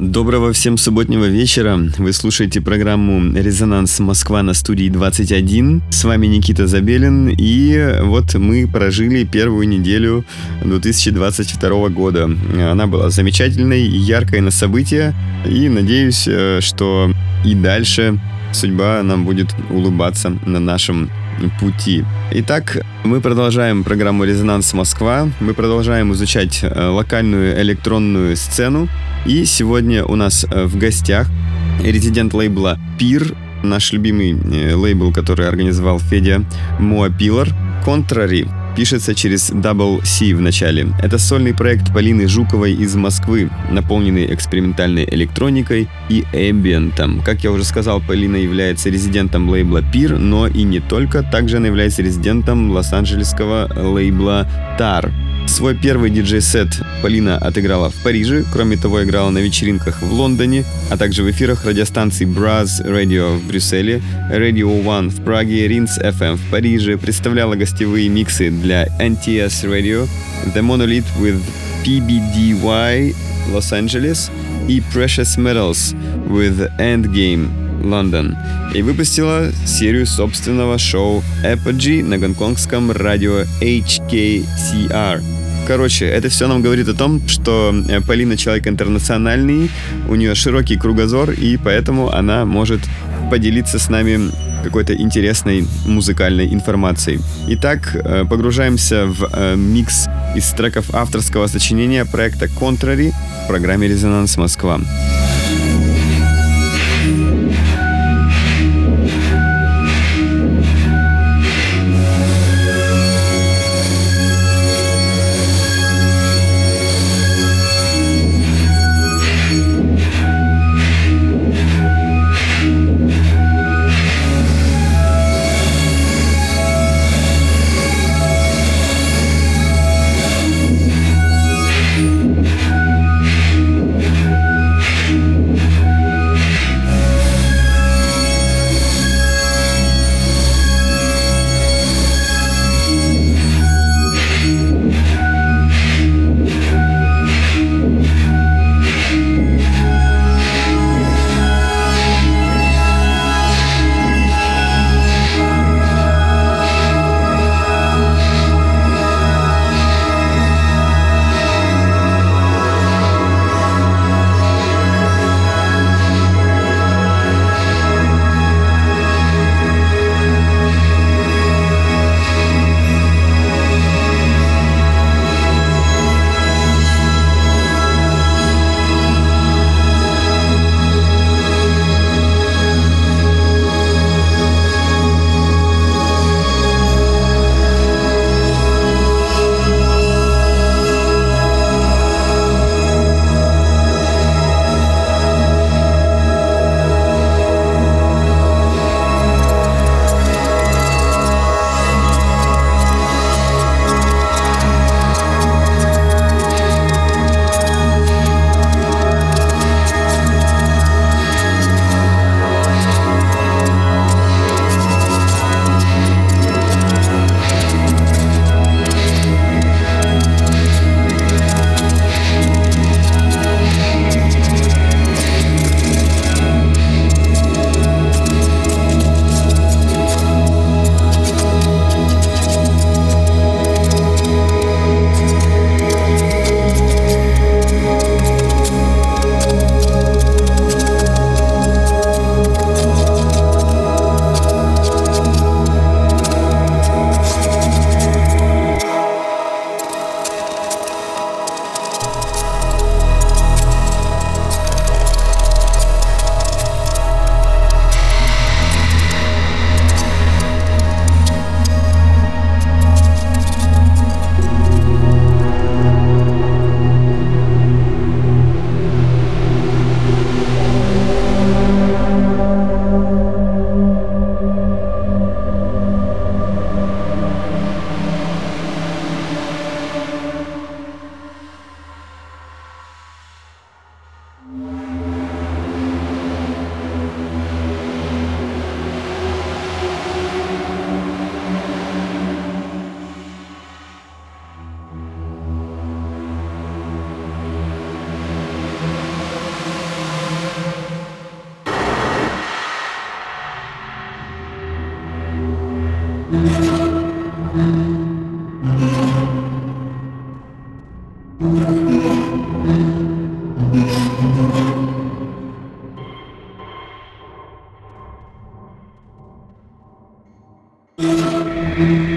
Доброго всем субботнего вечера. Вы слушаете программу «Резонанс Москва» на студии 21. С вами Никита Забелин. И вот мы прожили первую неделю 2022 года. Она была замечательной, яркой на события. И надеюсь, э, что и дальше судьба нам будет улыбаться на нашем пути. Итак, мы продолжаем программу «Резонанс Москва». Мы продолжаем изучать э, локальную электронную сцену. И сегодня у нас э, в гостях резидент лейбла «Пир», наш любимый э, лейбл, который организовал Федя Моапилар, «Контрари», пишется через Double C в начале. Это сольный проект Полины Жуковой из Москвы, наполненный экспериментальной электроникой и эмбиентом. Как я уже сказал, Полина является резидентом лейбла Пир, но и не только. Также она является резидентом лос-анджелесского лейбла TAR. Свой первый диджей-сет Полина отыграла в Париже, кроме того играла на вечеринках в Лондоне, а также в эфирах радиостанций Braz Radio в Брюсселе, Radio One в Праге, Rins FM в Париже, представляла гостевые миксы для NTS Radio, The Monolith with PBDY Los Angeles и Precious Metals with Endgame Лондон и выпустила серию собственного шоу Apogee на гонконгском радио HKCR. Короче, это все нам говорит о том, что э, Полина человек интернациональный, у нее широкий кругозор, и поэтому она может поделиться с нами какой-то интересной музыкальной информацией. Итак, э, погружаемся в э, микс из треков авторского сочинения проекта Contrary в программе «Резонанс Москва». Música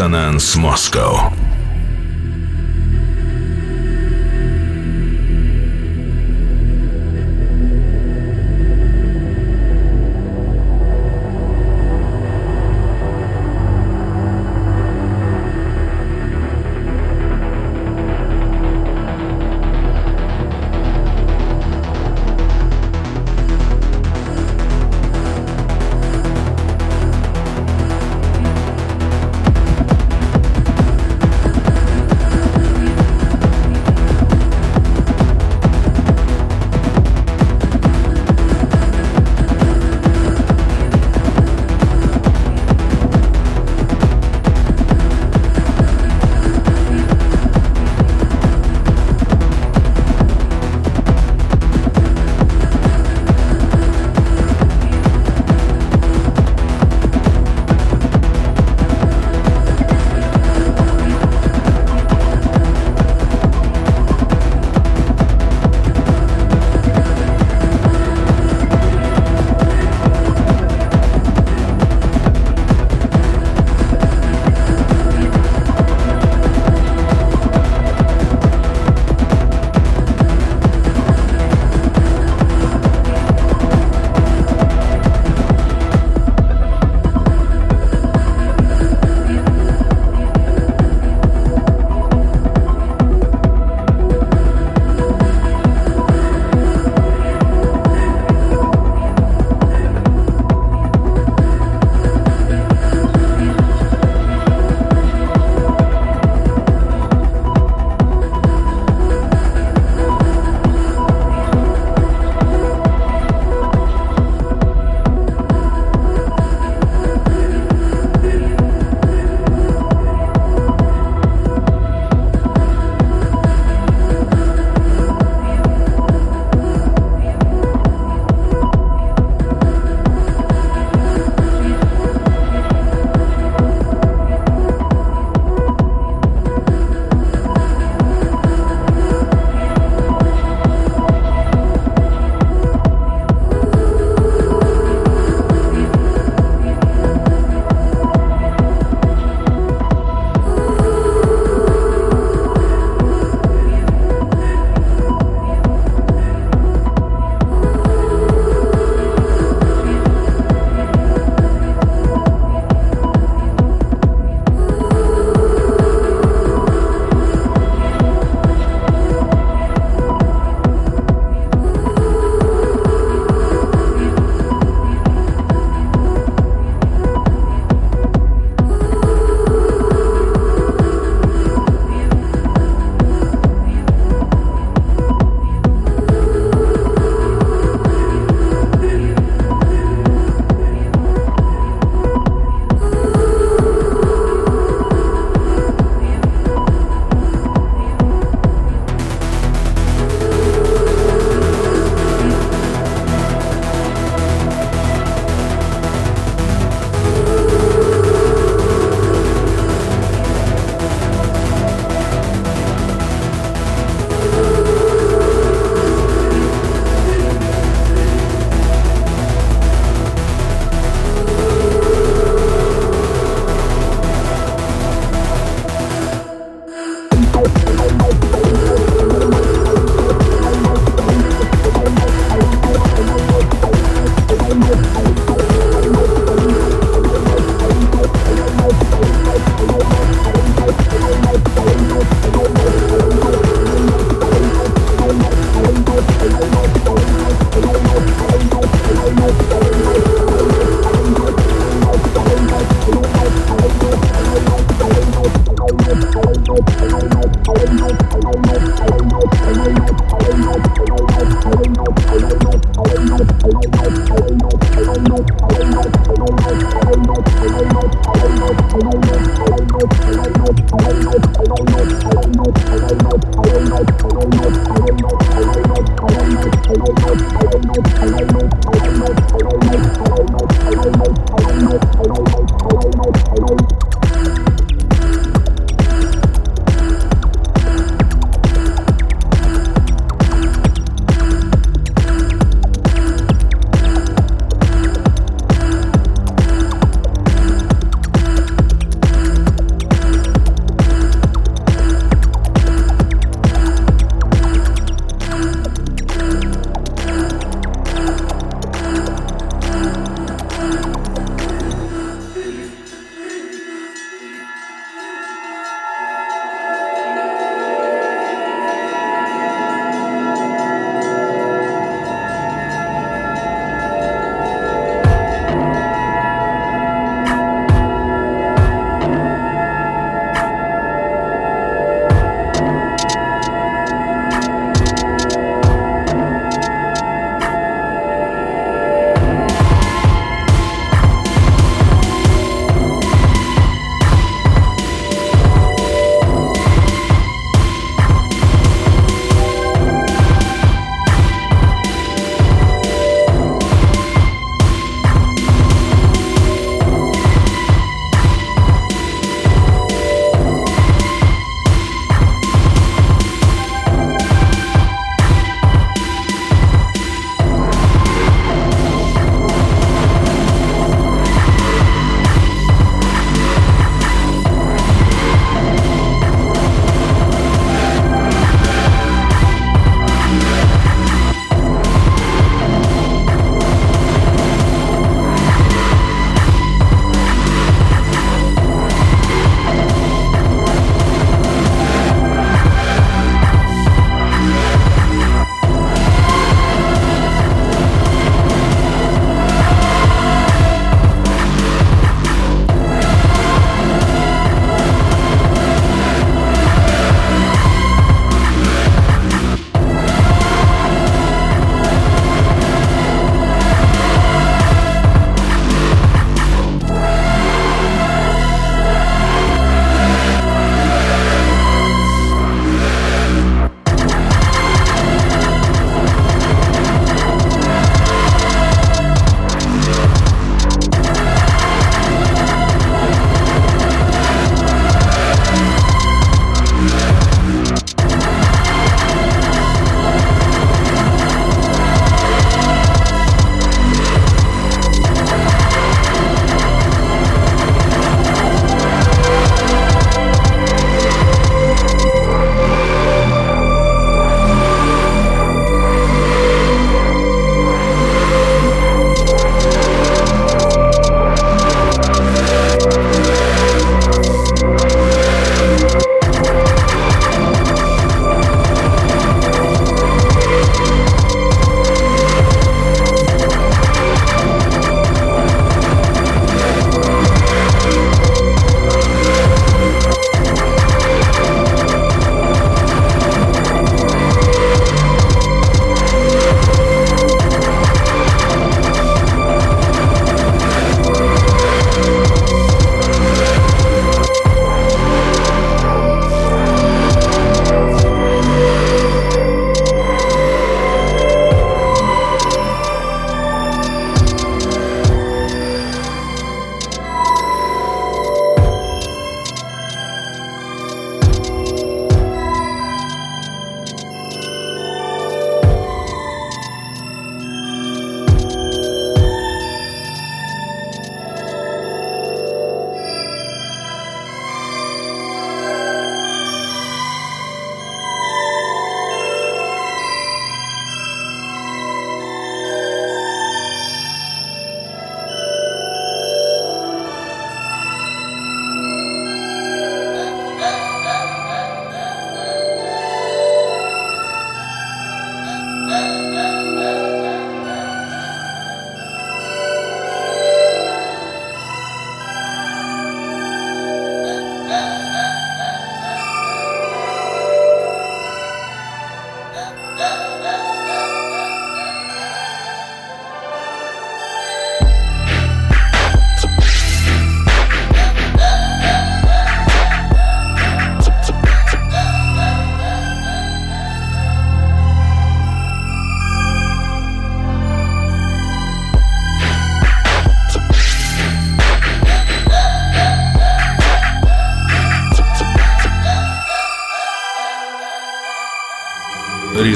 Резонанс Москва.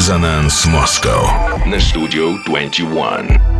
Резонанс Москва на студию 21.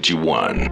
2021.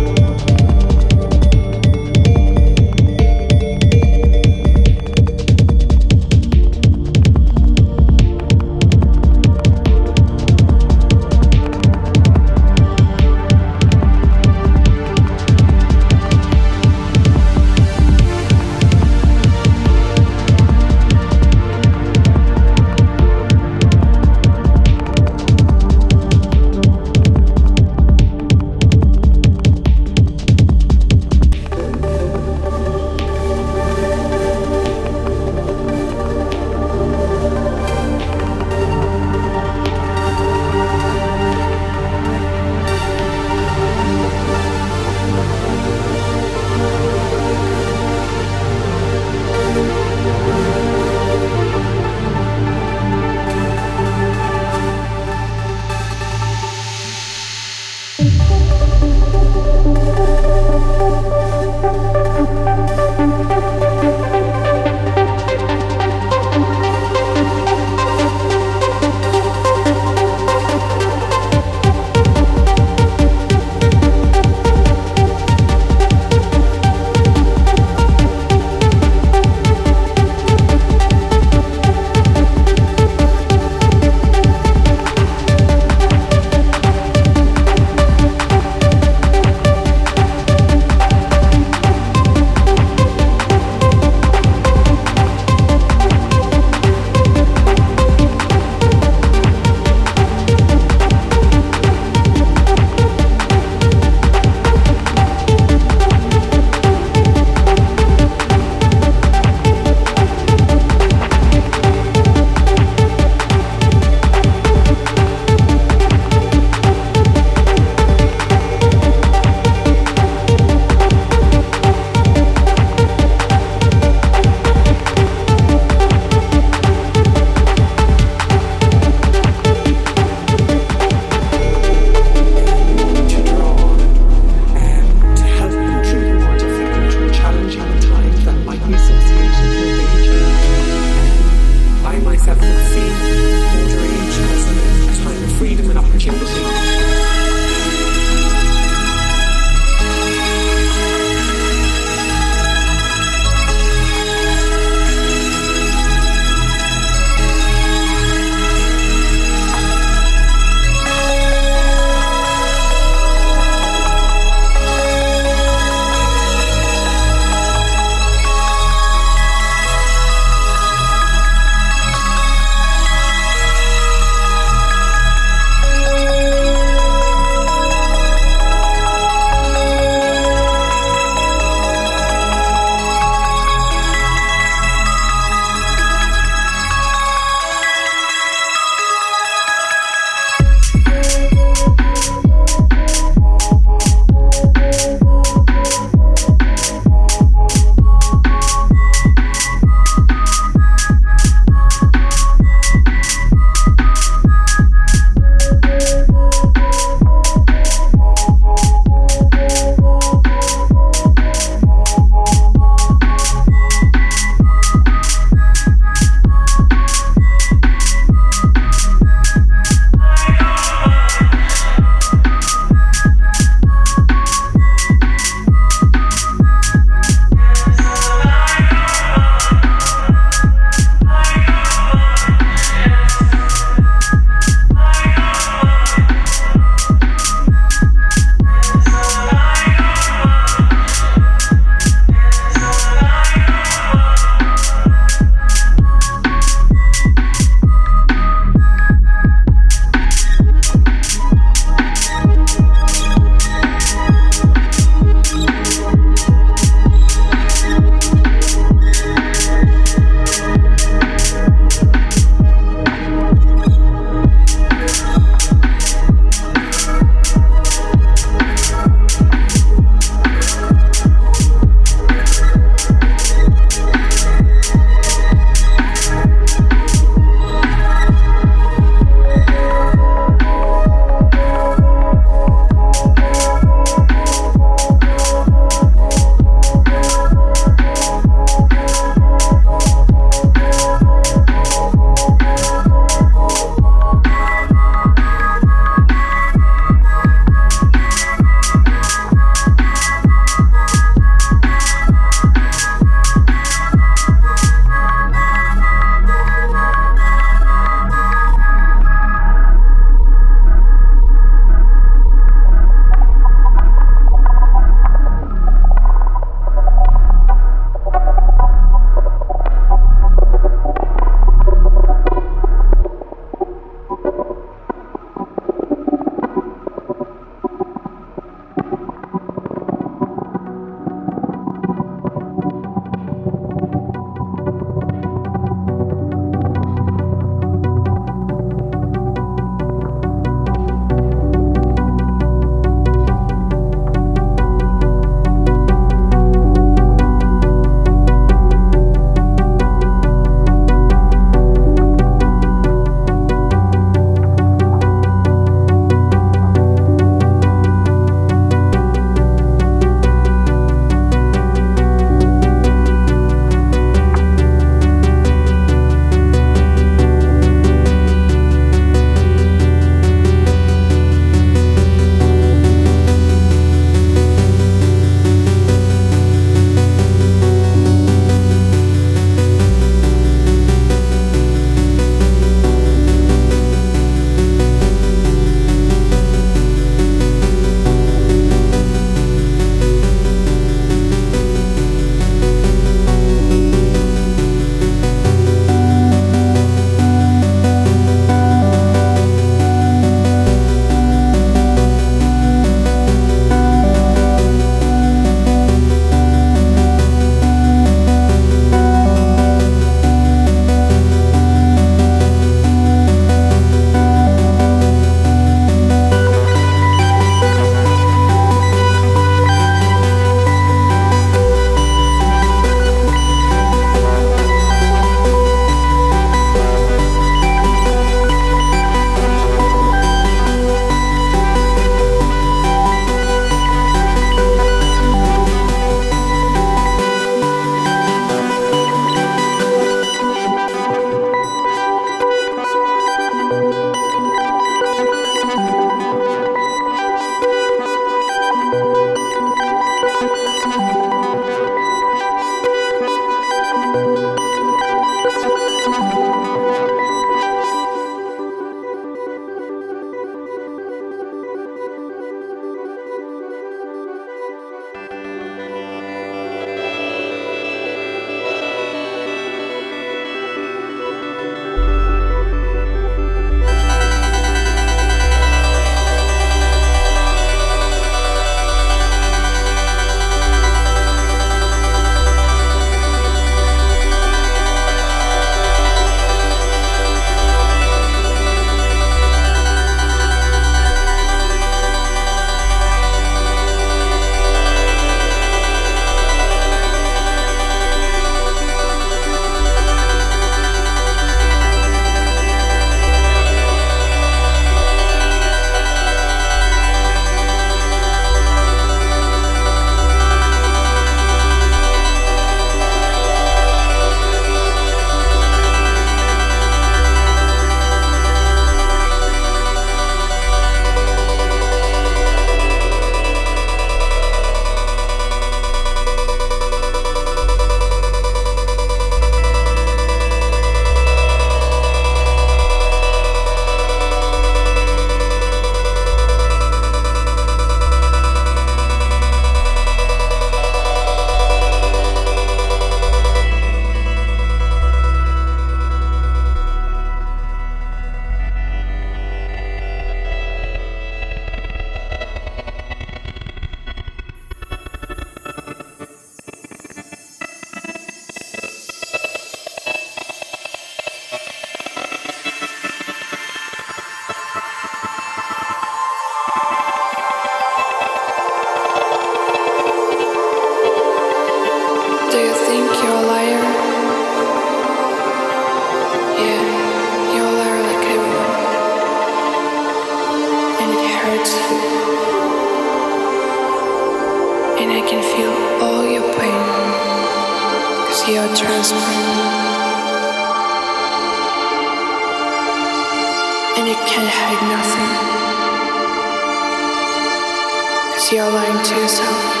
You're lying to yourself.